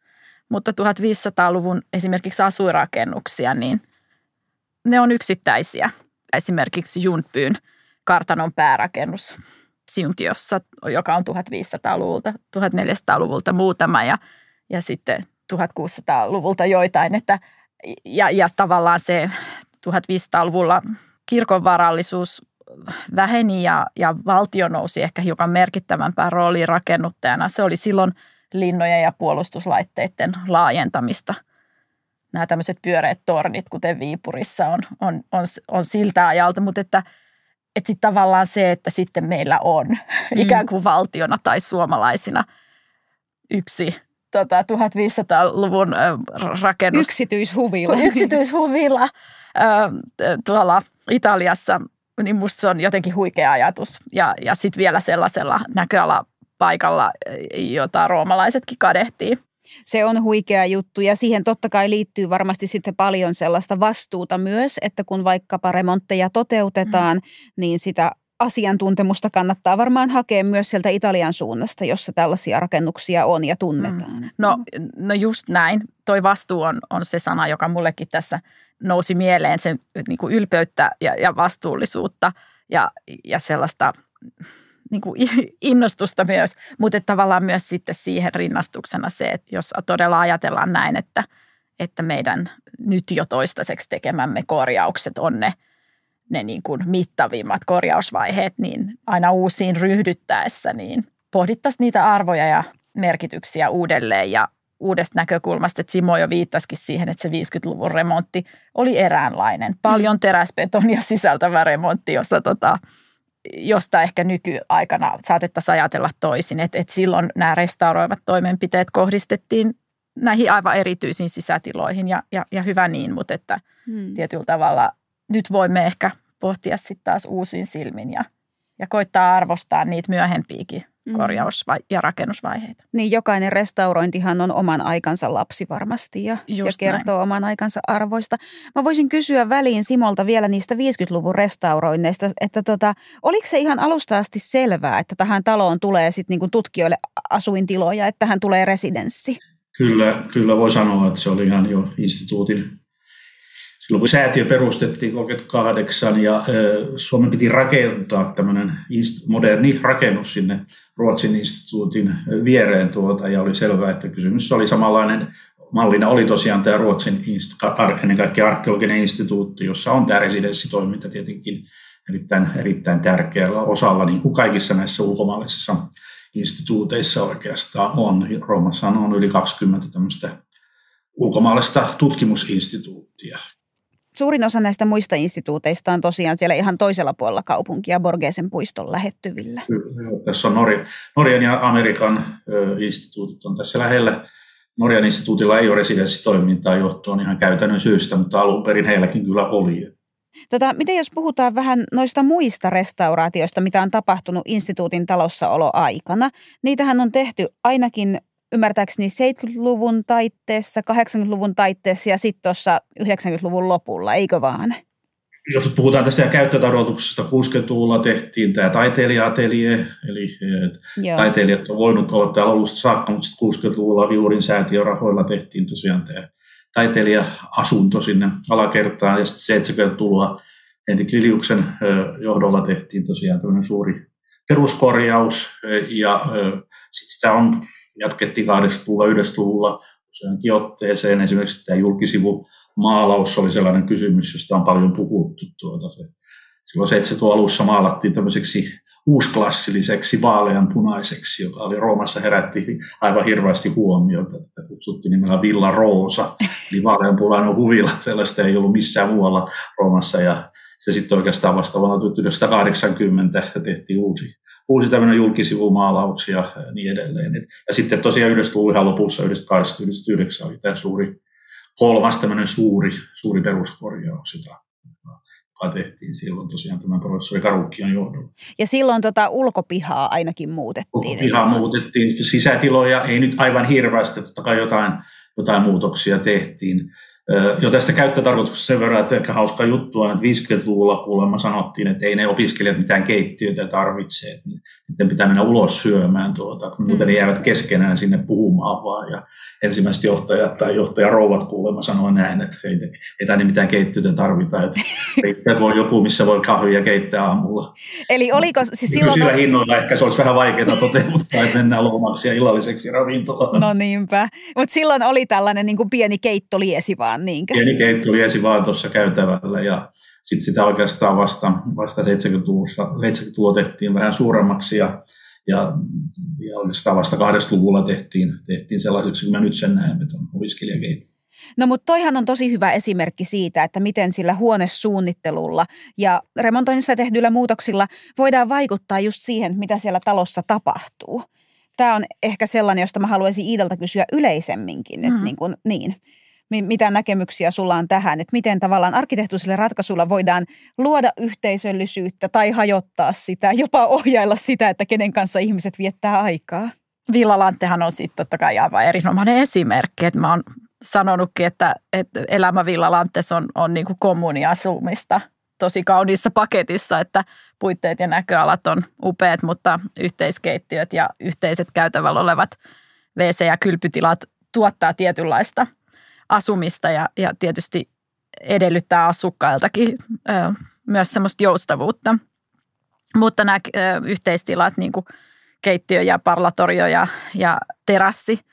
C: Mutta 1500-luvun esimerkiksi asuinrakennuksia, niin ne on yksittäisiä. Esimerkiksi Juntpyyn kartanon päärakennus Siuntiossa, joka on 1500-luvulta, 1400-luvulta muutama ja, ja sitten 1600-luvulta joitain. Että, ja, ja tavallaan se 1500-luvulla kirkon varallisuus väheni ja, ja valtio nousi ehkä hiukan merkittävämpään rooliin rakennuttajana. Se oli silloin linnojen ja puolustuslaitteiden laajentamista. Nämä tämmöiset pyöreät tornit, kuten Viipurissa on, on, on, on siltä ajalta, mutta että, että sitten tavallaan se, että sitten meillä on mm. ikään kuin valtiona tai suomalaisina yksi tota, 1500-luvun rakennus.
A: Yksityishuvilla.
C: Yksityishuvilla tuolla Italiassa, niin musta se on jotenkin huikea ajatus. Ja, ja sitten vielä sellaisella näköalapaikalla, jota roomalaisetkin kadehtii.
A: Se on huikea juttu ja siihen totta kai liittyy varmasti sitten paljon sellaista vastuuta myös, että kun vaikkapa remontteja toteutetaan, mm. niin sitä asiantuntemusta kannattaa varmaan hakea myös sieltä Italian suunnasta, jossa tällaisia rakennuksia on ja tunnetaan. Mm.
C: No, no just näin. Toi vastuu on, on se sana, joka mullekin tässä nousi mieleen, sen niin kuin ylpeyttä ja, ja vastuullisuutta ja, ja sellaista niin kuin innostusta myös, mutta tavallaan myös sitten siihen rinnastuksena se, että jos todella ajatellaan näin, että, että meidän nyt jo toistaiseksi tekemämme korjaukset on ne – ne niin kuin mittavimmat korjausvaiheet, niin aina uusiin ryhdyttäessä, niin pohdittaisiin niitä arvoja ja merkityksiä uudelleen ja uudesta näkökulmasta, että Simo jo viittasikin siihen, että se 50-luvun remontti oli eräänlainen. Paljon teräsbetonia sisältävä remontti, jossa tota, josta ehkä nykyaikana saatettaisiin ajatella toisin. Että et silloin nämä restauroivat toimenpiteet kohdistettiin näihin aivan erityisiin sisätiloihin ja, ja, ja hyvä niin, mutta että hmm. tietyllä tavalla – nyt voimme ehkä pohtia sitten taas uusin silmin ja, ja koittaa arvostaa niitä myöhempiäkin mm. korjaus- ja rakennusvaiheita.
A: Niin jokainen restaurointihan on oman aikansa lapsi varmasti ja, ja kertoo näin. oman aikansa arvoista. Mä voisin kysyä väliin Simolta vielä niistä 50-luvun restauroinneista, että tota, oliko se ihan alusta asti selvää, että tähän taloon tulee sitten niinku tutkijoille asuintiloja, että tähän tulee residenssi?
B: Kyllä, kyllä voi sanoa, että se oli ihan jo instituutin silloin kun säätiö perustettiin 38 ja Suomen piti rakentaa tämmöinen moderni rakennus sinne Ruotsin instituutin viereen tuota, ja oli selvää, että kysymys oli samanlainen mallina oli tosiaan tämä Ruotsin ennen kaikkea arkeologinen instituutti, jossa on tämä residenssitoiminta tietenkin erittäin, erittäin tärkeällä osalla, niin kuin kaikissa näissä ulkomaalaisissa instituuteissa oikeastaan on. Roomassa on yli 20 tämmöistä ulkomaalaista tutkimusinstituuttia
A: suurin osa näistä muista instituuteista on tosiaan siellä ihan toisella puolella kaupunkia Borgesen puiston lähettyvillä.
B: Tässä on Norja, Norjan ja Amerikan ö, instituutit on tässä lähellä. Norjan instituutilla ei ole residenssitoimintaa johtuen ihan käytännön syystä, mutta alun perin heilläkin kyllä oli.
A: Tota, miten jos puhutaan vähän noista muista restauraatioista, mitä on tapahtunut instituutin talossaoloaikana? Niitähän on tehty ainakin ymmärtääkseni 70-luvun taitteessa, 80-luvun taitteessa ja sitten tuossa 90-luvun lopulla, eikö vaan?
B: Jos puhutaan tästä käyttötarkoituksesta, 60-luvulla tehtiin tämä taiteilija-atelier, eli Joo. taiteilijat on voinut olla täällä alusta saakka, mutta 60-luvulla Viurin säätiörahoilla tehtiin tosiaan tämä taiteilija-asunto sinne alakertaan, ja sitten 70-luvulla Henrik Liliuksen johdolla tehtiin tosiaan tämmöinen suuri peruskorjaus, ja sitten sitä on jatkettiin 80-luvulla, 90-luvulla useankin otteeseen. Esimerkiksi tämä julkisivu maalaus oli sellainen kysymys, josta on paljon puhuttu. Tuota, se, silloin 70 alussa maalattiin tämmöiseksi uusklassilliseksi vaaleanpunaiseksi, joka oli Roomassa herätti aivan hirveästi huomiota. Että kutsuttiin nimellä Villa Rosa, eli vaaleanpunainen huvila. Sellaista ei ollut missään muualla Roomassa. Ja se sitten oikeastaan vasta vuonna 1980 tehtiin uusi uusi tämmöinen julkisivumaalauksia ja niin edelleen. Ja sitten tosiaan yhdessä luvun ihan lopussa, 1989 oli tämä suuri, kolmas tämmöinen suuri, suuri peruskorjaus, jota joka tehtiin silloin tosiaan tämän professori Karukkion johdolla.
A: Ja silloin tota ulkopihaa ainakin muutettiin.
B: Ulkopihaa muutettiin, sisätiloja ei nyt aivan hirveästi, totta kai jotain, jotain muutoksia tehtiin. Jo tästä käyttötarkoituksesta sen verran, että ehkä hauska juttu on, että 50-luvulla kuulemma sanottiin, että ei ne opiskelijat mitään keittiötä tarvitse, että niiden pitää mennä ulos syömään, tuota, muuten mm. ne jäävät keskenään sinne puhumaan vaan. Ja ensimmäiset johtajat tai johtajarouvat kuulemma sanoi näin, että ei, ei tänne mitään keittiötä tarvita, että, että voi joku, missä voi kahvia keittää aamulla.
A: Eli oliko siis silloin...
B: Sillä hinnoilla ehkä se olisi vähän vaikeaa toteuttaa, että mennään lomaksi ja illalliseksi ravintolaan.
A: No niinpä, mutta silloin oli tällainen niin kuin pieni keittoliesi vaan tavallaan. Niinkö?
B: Pieni keitto liesi vaan tuossa käytävällä ja sitten sitä oikeastaan vasta, vasta 70-luvulla, 70 otettiin vähän suuremmaksi ja, ja, ja oikeastaan vasta 80-luvulla tehtiin, tehtiin sellaiseksi, kun mä nyt sen näen, että on opiskelijakeitto.
A: No mutta toihan on tosi hyvä esimerkki siitä, että miten sillä huonesuunnittelulla ja remontoinnissa tehdyillä muutoksilla voidaan vaikuttaa just siihen, mitä siellä talossa tapahtuu. Tämä on ehkä sellainen, josta mä haluaisin Iidalta kysyä yleisemminkin, että mm. niin, kuin, niin mitä näkemyksiä sulla on tähän, että miten tavallaan arkkitehtuurisilla ratkaisuilla voidaan luoda yhteisöllisyyttä tai hajottaa sitä, jopa ohjailla sitä, että kenen kanssa ihmiset viettää aikaa.
C: Villalanttehan on sitten totta kai aivan erinomainen esimerkki, että mä oon sanonutkin, että, että elämä Villalantes on, on niin kuin kommuniasumista tosi kauniissa paketissa, että puitteet ja näköalat on upeat, mutta yhteiskeittiöt ja yhteiset käytävällä olevat WC- ja kylpytilat tuottaa tietynlaista asumista ja, ja tietysti edellyttää asukkailtakin ö, myös semmoista joustavuutta. Mutta nämä ö, yhteistilat, niin kuin keittiö ja parlatorio ja, ja terassi –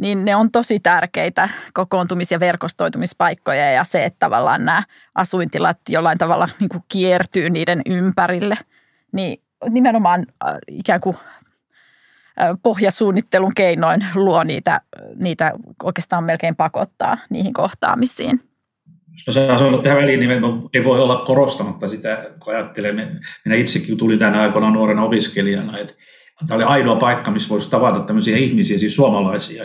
C: niin ne on tosi tärkeitä kokoontumis- ja verkostoitumispaikkoja ja se, että tavallaan nämä asuintilat jollain tavalla niin kuin kiertyy niiden ympärille, niin nimenomaan ikään kuin pohjasuunnittelun keinoin luo niitä, niitä oikeastaan melkein pakottaa niihin kohtaamisiin.
B: No se on tähän väliin, niin ei voi olla korostamatta sitä, kun ajattelen, minä itsekin tulin tänä aikana nuorena opiskelijana, että tämä oli ainoa paikka, missä voisi tavata tämmöisiä ihmisiä, siis suomalaisia,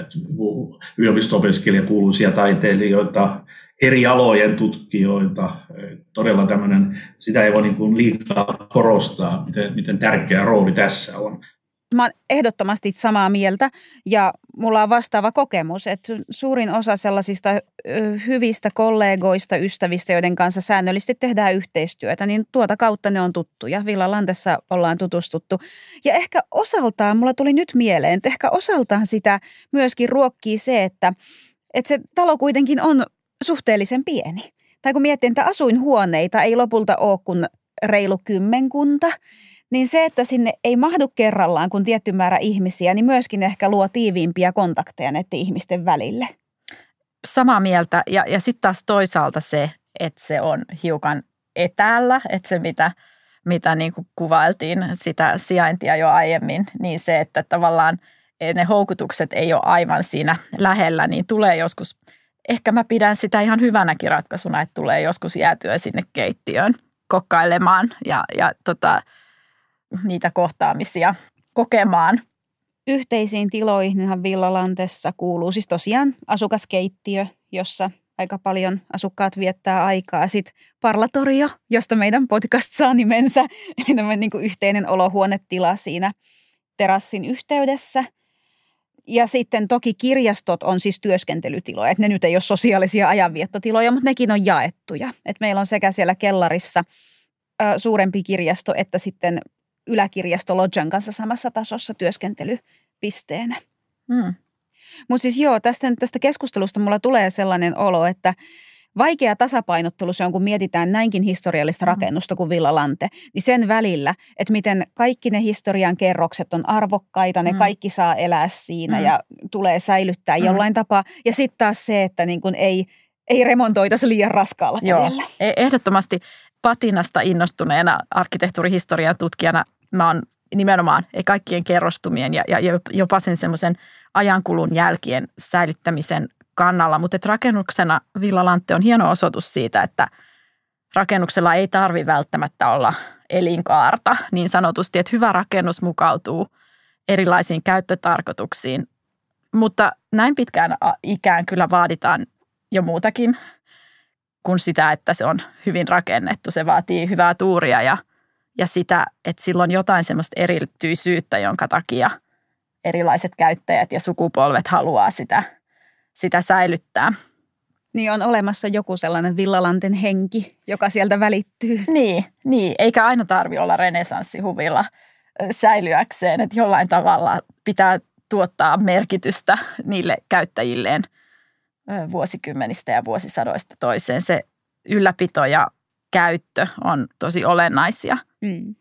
B: yliopisto-opiskelija, kuuluisia taiteilijoita, eri alojen tutkijoita. Todella tämmöinen, sitä ei voi niin kuin liikaa korostaa, miten, miten tärkeä rooli tässä on.
A: Mä oon ehdottomasti samaa mieltä ja mulla on vastaava kokemus, että suurin osa sellaisista hyvistä kollegoista, ystävistä, joiden kanssa säännöllisesti tehdään yhteistyötä, niin tuota kautta ne on tuttuja. Villa Lantessa ollaan tutustuttu. Ja ehkä osaltaan, mulla tuli nyt mieleen, että ehkä osaltaan sitä myöskin ruokkii se, että, että se talo kuitenkin on suhteellisen pieni. Tai kun miettii, että asuinhuoneita ei lopulta ole kuin reilu kymmenkunta – niin se, että sinne ei mahdu kerrallaan kuin tietty määrä ihmisiä, niin myöskin ehkä luo tiiviimpiä kontakteja näiden ihmisten välille.
C: Samaa mieltä. Ja, ja sitten taas toisaalta se, että se on hiukan etäällä, että se mitä, mitä niin kuin kuvailtiin sitä sijaintia jo aiemmin, niin se, että tavallaan ne houkutukset ei ole aivan siinä lähellä, niin tulee joskus, ehkä mä pidän sitä ihan hyvänäkin ratkaisuna, että tulee joskus jäätyä sinne keittiöön kokkailemaan ja, ja tota, niitä kohtaamisia kokemaan.
A: Yhteisiin tiloihinhan Villalantessa kuuluu siis tosiaan asukaskeittiö, jossa aika paljon asukkaat viettää aikaa. Sitten parlatorio, josta meidän podcast saa nimensä, eli tämmöinen niin yhteinen olohuonetila siinä terassin yhteydessä. Ja sitten toki kirjastot on siis työskentelytiloja, että ne nyt ei ole sosiaalisia ajanviettotiloja, mutta nekin on jaettuja. Et meillä on sekä siellä kellarissa suurempi kirjasto että sitten yläkirjasto Lodjan kanssa samassa tasossa työskentelypisteenä. Mm. Mutta siis joo, tästä, tästä keskustelusta mulla tulee sellainen olo, että vaikea tasapainottelu se on, kun mietitään näinkin historiallista mm. rakennusta kuin Villa Lante, niin sen välillä, että miten kaikki ne historian kerrokset on arvokkaita, ne mm. kaikki saa elää siinä mm. ja tulee säilyttää mm. jollain tapaa. Ja sitten taas se, että niin kun ei, ei remontoitaisi liian raskaalla kädellä. Joo,
C: e- ehdottomasti patinasta innostuneena arkkitehtuurihistorian tutkijana mä oon nimenomaan kaikkien kerrostumien ja, ja jopa sen semmoisen ajankulun jälkien säilyttämisen kannalla. Mutta rakennuksena Villalantte on hieno osoitus siitä, että rakennuksella ei tarvi välttämättä olla elinkaarta niin sanotusti, että hyvä rakennus mukautuu erilaisiin käyttötarkoituksiin. Mutta näin pitkään ikään kyllä vaaditaan jo muutakin kuin sitä, että se on hyvin rakennettu. Se vaatii hyvää tuuria ja – ja sitä, että silloin jotain semmoista erityisyyttä, jonka takia erilaiset käyttäjät ja sukupolvet haluaa sitä, sitä säilyttää.
A: Niin on olemassa joku sellainen villalanten henki, joka sieltä välittyy.
C: Niin, niin. eikä aina tarvi olla renesanssihuvilla säilyäkseen, että jollain tavalla pitää tuottaa merkitystä niille käyttäjilleen vuosikymmenistä ja vuosisadoista toiseen. Se ylläpito ja käyttö on tosi olennaisia. Mm.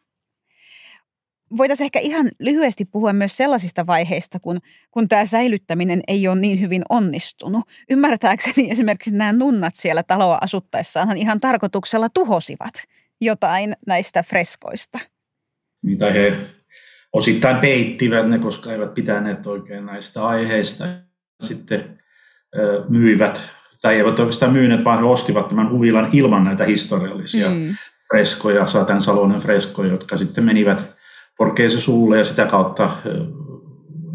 A: voitaisiin ehkä ihan lyhyesti puhua myös sellaisista vaiheista, kun, kun tämä säilyttäminen ei ole niin hyvin onnistunut. Ymmärtääkseni esimerkiksi nämä nunnat siellä taloa asuttaessaan ihan tarkoituksella tuhosivat jotain näistä freskoista.
B: Niitä he osittain peittivät ne, koska eivät pitäneet oikein näistä aiheista. Sitten myivät, tai eivät oikeastaan myyneet, vaan he ostivat tämän huvilan ilman näitä historiallisia mm. Freskoja, Satan Salonen freskoja, jotka sitten menivät Porkeisen suulle ja sitä kautta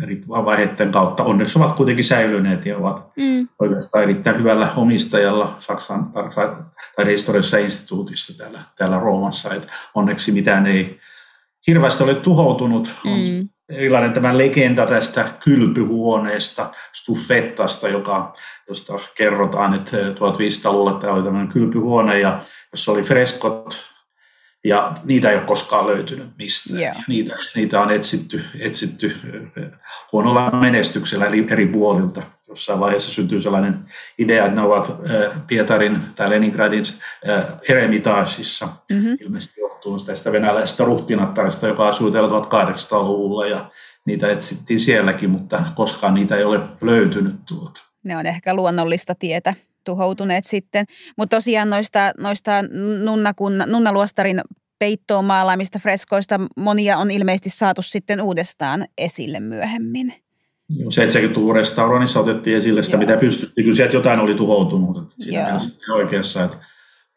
B: eri vaiheiden kautta. Onneksi ovat kuitenkin säilyneet ja ovat mm. oikeastaan erittäin hyvällä omistajalla Saksan historiallisessa instituutissa täällä, täällä Roomassa. Et onneksi mitään ei hirveästi ole tuhoutunut. On erilainen tämä legenda tästä kylpyhuoneesta, Stuffettasta, joka, josta kerrotaan, että 1500-luvulla tämä oli tämmöinen kylpyhuone, ja jossa oli freskot ja niitä ei ole koskaan löytynyt mistään. Yeah. Niitä, niitä on etsitty, etsitty huonolla menestyksellä eri, eri puolilta. Jossain vaiheessa syntyy sellainen idea, että ne ovat Pietarin tai Leningradin eremitaasissa. Mm-hmm. Ilmeisesti johtuu tästä venäläisestä ruhtinattarista, joka asui 1800-luvulla ja niitä etsittiin sielläkin, mutta koskaan niitä ei ole löytynyt tuolta.
A: Ne on ehkä luonnollista tietä tuhoutuneet sitten. Mutta tosiaan noista, noista nunnakun, nunnaluostarin peittoon maalaamista freskoista monia on ilmeisesti saatu sitten uudestaan esille myöhemmin.
B: 70-luvun restauroinnissa otettiin esille sitä, Joo. mitä pystyttiin. Kyllä sieltä jotain oli tuhoutunut. Siinä oikeassa, että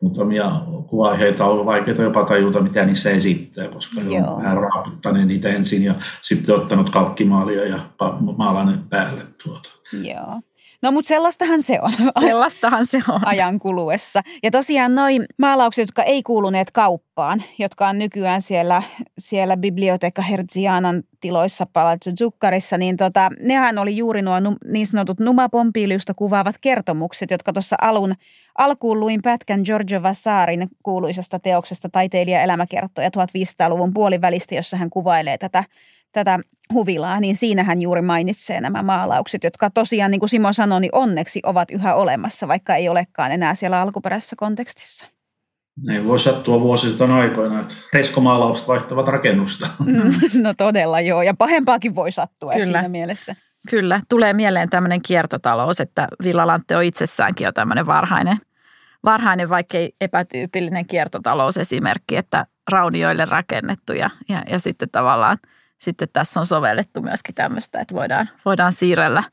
B: muutamia kuvaiheita on vaikeaa jopa tajuta, mitä niissä esittää, koska Joo. on vähän raaputtanut niitä ensin ja sitten ottanut kalkkimaalia ja maalannut päälle tuota.
A: Joo. No mutta sellaistahan se on.
C: Sellaistahan se on.
A: Ajan kuluessa. Ja tosiaan noin maalaukset, jotka ei kuuluneet kauppaan, jotka on nykyään siellä, siellä Biblioteca Herzianan tiloissa Palazzo Zuccarissa, niin tota, nehän oli juuri nuo niin sanotut Numa Pompiliusta kuvaavat kertomukset, jotka tuossa alun, alkuun luin pätkän Giorgio Vasarin kuuluisesta teoksesta Taiteilija elämäkertoja 1500-luvun puolivälistä, jossa hän kuvailee tätä tätä huvilaa, niin siinähän juuri mainitsee nämä maalaukset, jotka tosiaan, niin kuin Simo sanoi, niin onneksi ovat yhä olemassa, vaikka ei olekaan enää siellä alkuperäisessä kontekstissa.
B: Ne voi sattua vuosisadan aikoina, että reskomaalaukset vaihtavat rakennusta.
A: Mm, no todella joo, ja pahempaakin voi sattua Kyllä. siinä mielessä.
C: Kyllä, tulee mieleen tämmöinen kiertotalous, että Villalantte on itsessäänkin jo tämmöinen varhainen, varhainen vaikkei epätyypillinen kiertotalousesimerkki, että raunioille rakennettu ja, ja, ja sitten tavallaan – sitten tässä on sovellettu myöskin tämmöistä, että voidaan, voidaan siirrellä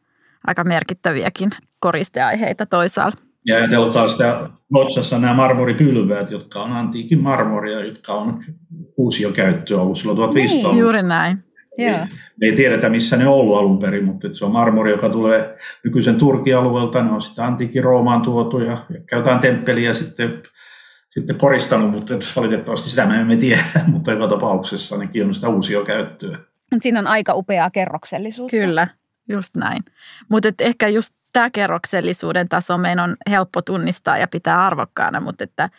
C: aika merkittäviäkin koristeaiheita toisaalla.
B: Ja ajatelkaa sitä Notsassa nämä marmoripylväät, jotka on antiikin marmoria, jotka on uusiokäyttöä ollut silloin 1500
C: niin, Juuri näin.
B: Me ei tiedetä, missä ne on ollut alun perin, mutta se on marmori, joka tulee nykyisen Turkin alueelta. Ne on sitten antiikin Roomaan tuotu ja käytetään temppeliä sitten sitten koristanut, mutta valitettavasti sitä me emme tiedä, mutta joka tapauksessa nekin on sitä uusia käyttöä.
A: Mutta siinä on aika upeaa kerroksellisuutta.
C: Kyllä, just näin. Mutta ehkä just tämä kerroksellisuuden taso meidän on helppo tunnistaa ja pitää arvokkaana, mutta että,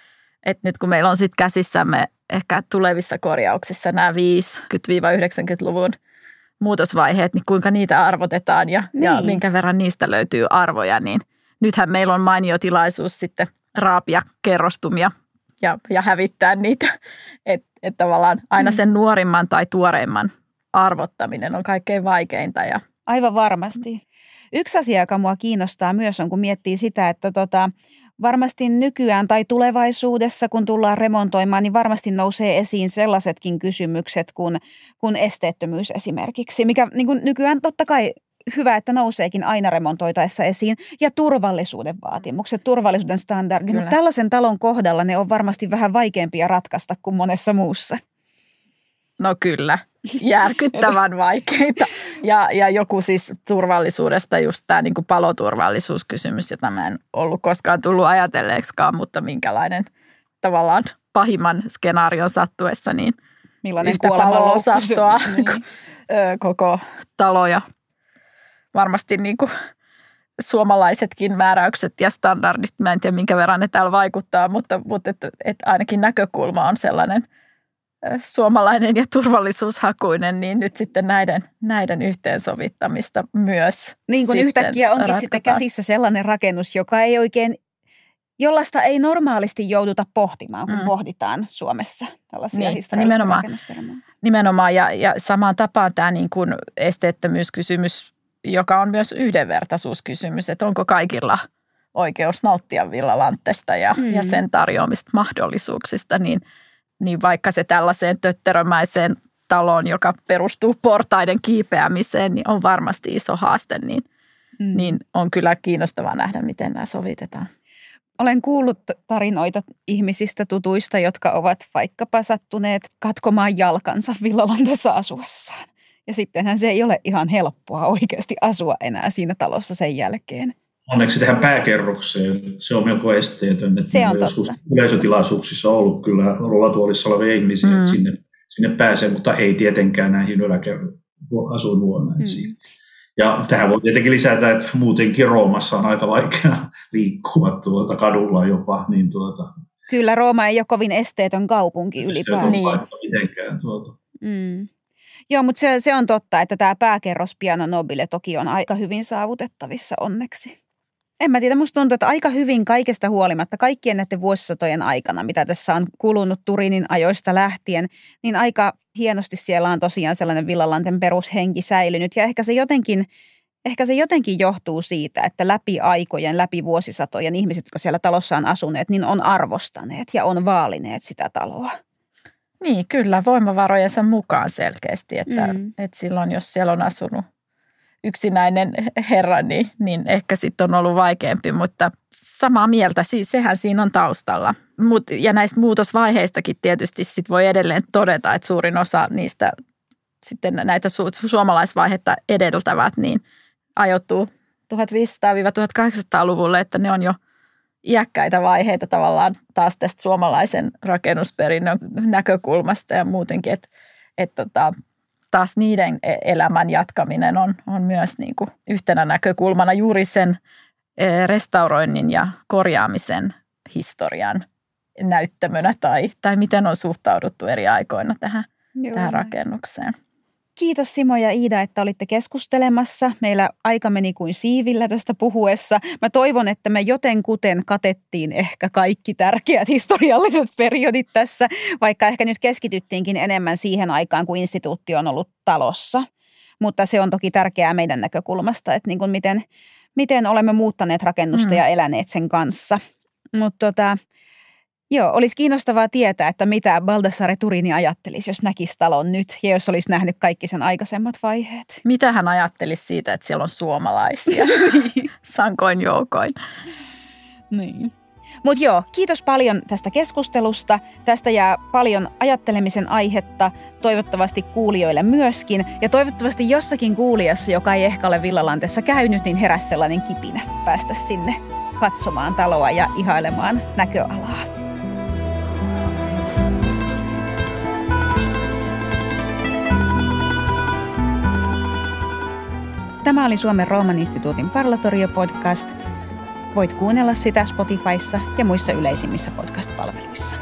C: että nyt kun meillä on sitten käsissämme ehkä tulevissa korjauksissa nämä 50-90-luvun muutosvaiheet, niin kuinka niitä arvotetaan ja, niin. ja minkä verran niistä löytyy arvoja, niin nythän meillä on mainio tilaisuus sitten – raapia kerrostumia ja, ja hävittää niitä. Että et tavallaan aina mm. sen nuorimman tai tuoreimman arvottaminen on kaikkein vaikeinta. Ja...
A: Aivan varmasti. Yksi asia, joka mua kiinnostaa myös on, kun miettii sitä, että tota, varmasti nykyään tai tulevaisuudessa, kun tullaan remontoimaan, niin varmasti nousee esiin sellaisetkin kysymykset kuin, kuin esteettömyys esimerkiksi, mikä niin kuin nykyään totta kai hyvä, että nouseekin aina remontoitaessa esiin. Ja turvallisuuden vaatimukset, turvallisuuden standardit. Mutta tällaisen talon kohdalla ne on varmasti vähän vaikeampia ratkaista kuin monessa muussa.
C: No kyllä, järkyttävän vaikeita. Ja, ja joku siis turvallisuudesta, just tämä niin paloturvallisuuskysymys, jota mä en ollut koskaan tullut ajatelleeksikaan, mutta minkälainen tavallaan pahimman skenaarion sattuessa, niin
A: Millainen
C: yhtä palo-osastoa niin. koko taloja varmasti niin kuin suomalaisetkin määräykset ja standardit, mä en tiedä minkä verran ne täällä vaikuttaa, mutta, mutta että, että ainakin näkökulma on sellainen suomalainen ja turvallisuushakuinen, niin nyt sitten näiden, näiden yhteensovittamista myös
A: Niin kuin yhtäkkiä onkin ratkataan. sitten käsissä sellainen rakennus, joka ei oikein jollaista ei normaalisti jouduta pohtimaan, kun
C: Mm.
A: pohditaan Suomessa tällaisia
C: Niin,
A: historiallisia
C: nimenomaan. Nimenomaan ja, ja samaan tapaan tämä niin kuin esteettömyyskysymys, joka on myös yhdenvertaisuuskysymys, että onko kaikilla oikeus nauttia villalantesta ja,
A: Mm.
C: ja sen tarjoamista mahdollisuuksista, niin, niin vaikka se tällaiseen tötterömäiseen taloon, joka perustuu portaiden kiipeämiseen, niin on varmasti iso haaste, niin,
A: Mm.
C: niin on kyllä kiinnostavaa nähdä, miten nämä sovitetaan.
A: Olen kuullut tarinoita ihmisistä tutuista, jotka ovat vaikkapa sattuneet katkomaan jalkansa villalantassa asuessaan. Ja sittenhän se ei ole ihan helppoa oikeasti asua enää siinä talossa sen jälkeen.
B: Onneksi tähän pääkerrokseen se on melko esteetön. Että
A: Se on
B: meillä joskus
A: totta.
B: Yleisötilaisuuksissa on ollut kyllä rullatuolissa olevia ihmisiä,
C: Mm.
B: että sinne, sinne pääsee, mutta ei tietenkään näihin asuinhuoneisiin.
A: Mm.
B: Ja tähän voi tietenkin lisätä, että muutenkin Roomassa on aika vaikea liikkua tuota kadulla jopa, niin tuota,
A: Kyllä Rooma ei ole kovin esteetön kaupunki
B: on
A: ylipäätään.
C: Niin.
B: mitenkään. Tuota.
A: Mm. Joo, mutta se, se on totta, että tämä pääkerros Piano Nobile toki on aika hyvin saavutettavissa onneksi. En mä tiedä, musta tuntuu, että aika hyvin kaikesta huolimatta, kaikkien näiden vuosisatojen aikana, mitä tässä on kulunut Turinin ajoista lähtien, niin aika hienosti siellä on tosiaan sellainen Villalanten perushenki säilynyt. Ja ehkä se jotenkin, ehkä se jotenkin johtuu siitä, että läpi aikojen, läpi vuosisatojen ihmiset, jotka siellä talossa on asuneet, niin on arvostaneet ja on vaalineet sitä taloa.
C: Niin, kyllä, voimavarojensa mukaan selkeästi, että, Mm. että silloin jos siellä on asunut yksinäinen herra, niin, niin ehkä sitten on ollut vaikeampi, mutta samaa mieltä, siis sehän siinä on taustalla. Mut, ja näistä muutosvaiheistakin tietysti sit voi edelleen todeta, että suurin osa niistä sitten näitä su- suomalaisvaihetta edeltävät, niin ajoittuu 1500-1800-luvulle, että ne on jo iäkkäitä vaiheita tavallaan taas tästä suomalaisen rakennusperinnön näkökulmasta ja muutenkin, että, että tota, taas niiden e- elämän jatkaminen on, on myös niin kuin yhtenä näkökulmana juuri sen eh, restauroinnin ja korjaamisen historian näyttämönä tai, tai miten on suhtauduttu eri aikoina tähän,
A: Joo.
C: tähän rakennukseen.
A: Kiitos Simo ja Iida, että olitte keskustelemassa. Meillä aika meni kuin siivillä tästä puhuessa. Mä toivon, että me jotenkuten katettiin ehkä kaikki tärkeät historialliset periodit tässä, vaikka ehkä nyt keskityttiinkin enemmän siihen aikaan, kun instituutti on ollut talossa. Mutta se on toki tärkeää meidän näkökulmasta, että niin kuin miten, miten olemme muuttaneet rakennusta
C: Mm.
A: ja eläneet sen kanssa. Mutta tota, Joo, olisi kiinnostavaa tietää, että mitä Baldassare Turini ajattelisi, jos näkisi talon nyt ja jos olisi nähnyt kaikki sen aikaisemmat vaiheet.
C: Mitä hän ajattelisi siitä, että siellä on suomalaisia sankoin joukoin?
A: Niin. Mutta joo, kiitos paljon tästä keskustelusta. Tästä jää paljon ajattelemisen aihetta, toivottavasti kuulijoille myöskin. Ja toivottavasti jossakin kuulijassa, joka ei ehkä ole Villalantessa käynyt, niin heräsi sellainen kipinä päästä sinne katsomaan taloa ja ihailemaan näköalaa. Tämä oli Suomen Rooman instituutin Parlatorio-podcast. Voit kuunnella sitä Spotifyssa ja muissa yleisimmissä podcast-palveluissa.